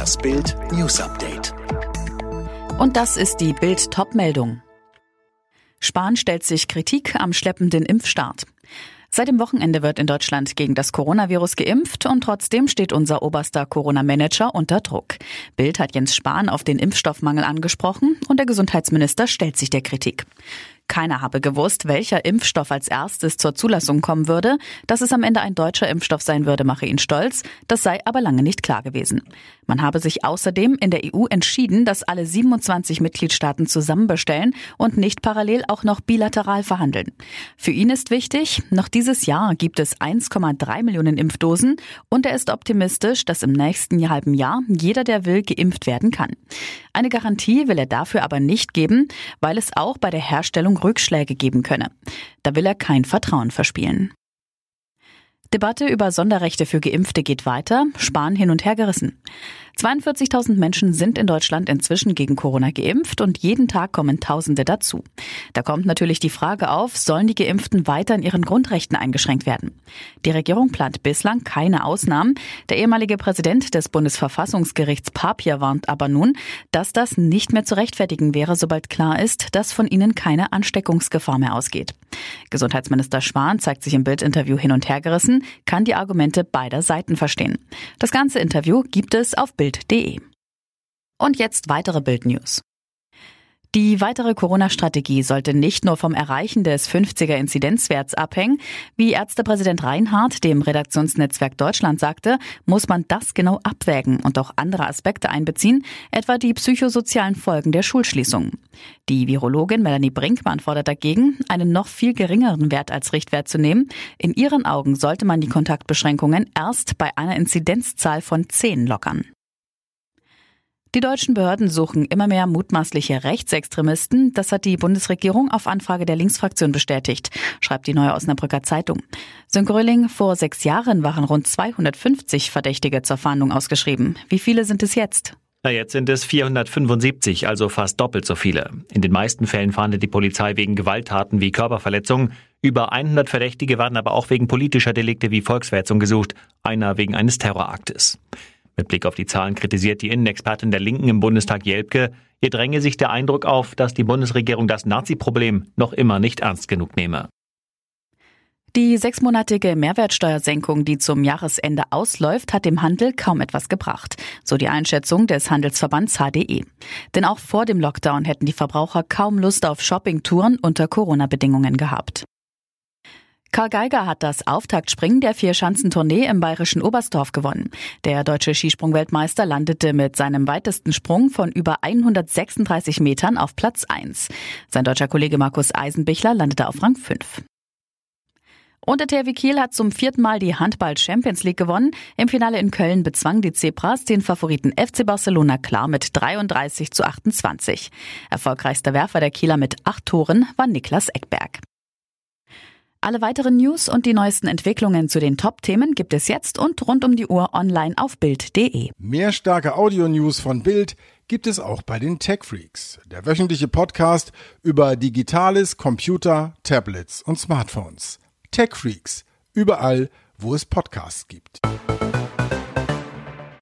Das Bild News Update. Und das ist die Bild Topmeldung. Spahn stellt sich Kritik am schleppenden Impfstart. Seit dem Wochenende wird in Deutschland gegen das Coronavirus geimpft und trotzdem steht unser oberster Corona-Manager unter Druck. Bild hat Jens Spahn auf den Impfstoffmangel angesprochen und der Gesundheitsminister stellt sich der Kritik. Keiner habe gewusst, welcher Impfstoff als erstes zur Zulassung kommen würde. Dass es am Ende ein deutscher Impfstoff sein würde, mache ihn stolz. Das sei aber lange nicht klar gewesen. Man habe sich außerdem in der EU entschieden, dass alle 27 Mitgliedstaaten zusammen bestellen und nicht parallel auch noch bilateral verhandeln. Für ihn ist wichtig, noch dieses Jahr gibt es 1,3 Millionen Impfdosen und er ist optimistisch, dass im nächsten halben Jahr jeder, der will, geimpft werden kann. Eine Garantie will er dafür aber nicht geben, weil es auch bei der Herstellung Rückschläge geben könne. Da will er kein Vertrauen verspielen. Debatte über Sonderrechte für Geimpfte geht weiter, Spahn hin und her gerissen. 42.000 Menschen sind in Deutschland inzwischen gegen Corona geimpft und jeden Tag kommen Tausende dazu. Da kommt natürlich die Frage auf, sollen die Geimpften weiter in ihren Grundrechten eingeschränkt werden? Die Regierung plant bislang keine Ausnahmen. Der ehemalige Präsident des Bundesverfassungsgerichts Papier warnt aber nun, dass das nicht mehr zu rechtfertigen wäre, sobald klar ist, dass von ihnen keine Ansteckungsgefahr mehr ausgeht. Gesundheitsminister Schwan zeigt sich im Bildinterview hin und her gerissen, kann die Argumente beider Seiten verstehen. Das ganze Interview gibt es auf Bild.de. Und jetzt weitere Bild-News. Die weitere Corona-Strategie sollte nicht nur vom Erreichen des 50er Inzidenzwerts abhängen. Wie Ärztepräsident Reinhardt dem Redaktionsnetzwerk Deutschland sagte, muss man das genau abwägen und auch andere Aspekte einbeziehen, etwa die psychosozialen Folgen der Schulschließung. Die Virologin Melanie Brinkmann fordert dagegen, einen noch viel geringeren Wert als Richtwert zu nehmen. In ihren Augen sollte man die Kontaktbeschränkungen erst bei einer Inzidenzzahl von 10 lockern. Die deutschen Behörden suchen immer mehr mutmaßliche Rechtsextremisten. Das hat die Bundesregierung auf Anfrage der Linksfraktion bestätigt, schreibt die Neue Osnabrücker Zeitung. Sönke vor sechs Jahren waren rund 250 Verdächtige zur Fahndung ausgeschrieben. Wie viele sind es jetzt? Na, jetzt sind es 475, also fast doppelt so viele. In den meisten Fällen fahndet die Polizei wegen Gewalttaten wie Körperverletzungen. Über 100 Verdächtige werden aber auch wegen politischer Delikte wie Volksverhetzung gesucht, einer wegen eines Terroraktes. Mit Blick auf die Zahlen kritisiert die Innenexpertin der Linken im Bundestag Jelpke, ihr dränge sich der Eindruck auf, dass die Bundesregierung das Nazi-Problem noch immer nicht ernst genug nehme. Die sechsmonatige Mehrwertsteuersenkung, die zum Jahresende ausläuft, hat dem Handel kaum etwas gebracht, so die Einschätzung des Handelsverbands HDE. Denn auch vor dem Lockdown hätten die Verbraucher kaum Lust auf Shoppingtouren unter Corona-Bedingungen gehabt. Karl Geiger hat das Auftaktspringen der Vierschanzentournee im bayerischen Oberstdorf gewonnen. Der deutsche Skisprungweltmeister landete mit seinem weitesten Sprung von über 136 Metern auf Platz 1. Sein deutscher Kollege Markus Eisenbichler landete auf Rang 5. Und der THW Kiel hat zum vierten Mal die Handball Champions League gewonnen. Im Finale in Köln bezwang die Zebras den Favoriten FC Barcelona klar mit 33 zu 28. Erfolgreichster Werfer der Kieler mit acht Toren war Niklas Eckberg. Alle weiteren News und die neuesten Entwicklungen zu den Top-Themen gibt es jetzt und rund um die Uhr online auf Bild.de. Mehr starke Audio-News von Bild gibt es auch bei den Tech Freaks, der wöchentliche Podcast über Digitales, Computer, Tablets und Smartphones. Tech Freaks, überall, wo es Podcasts gibt.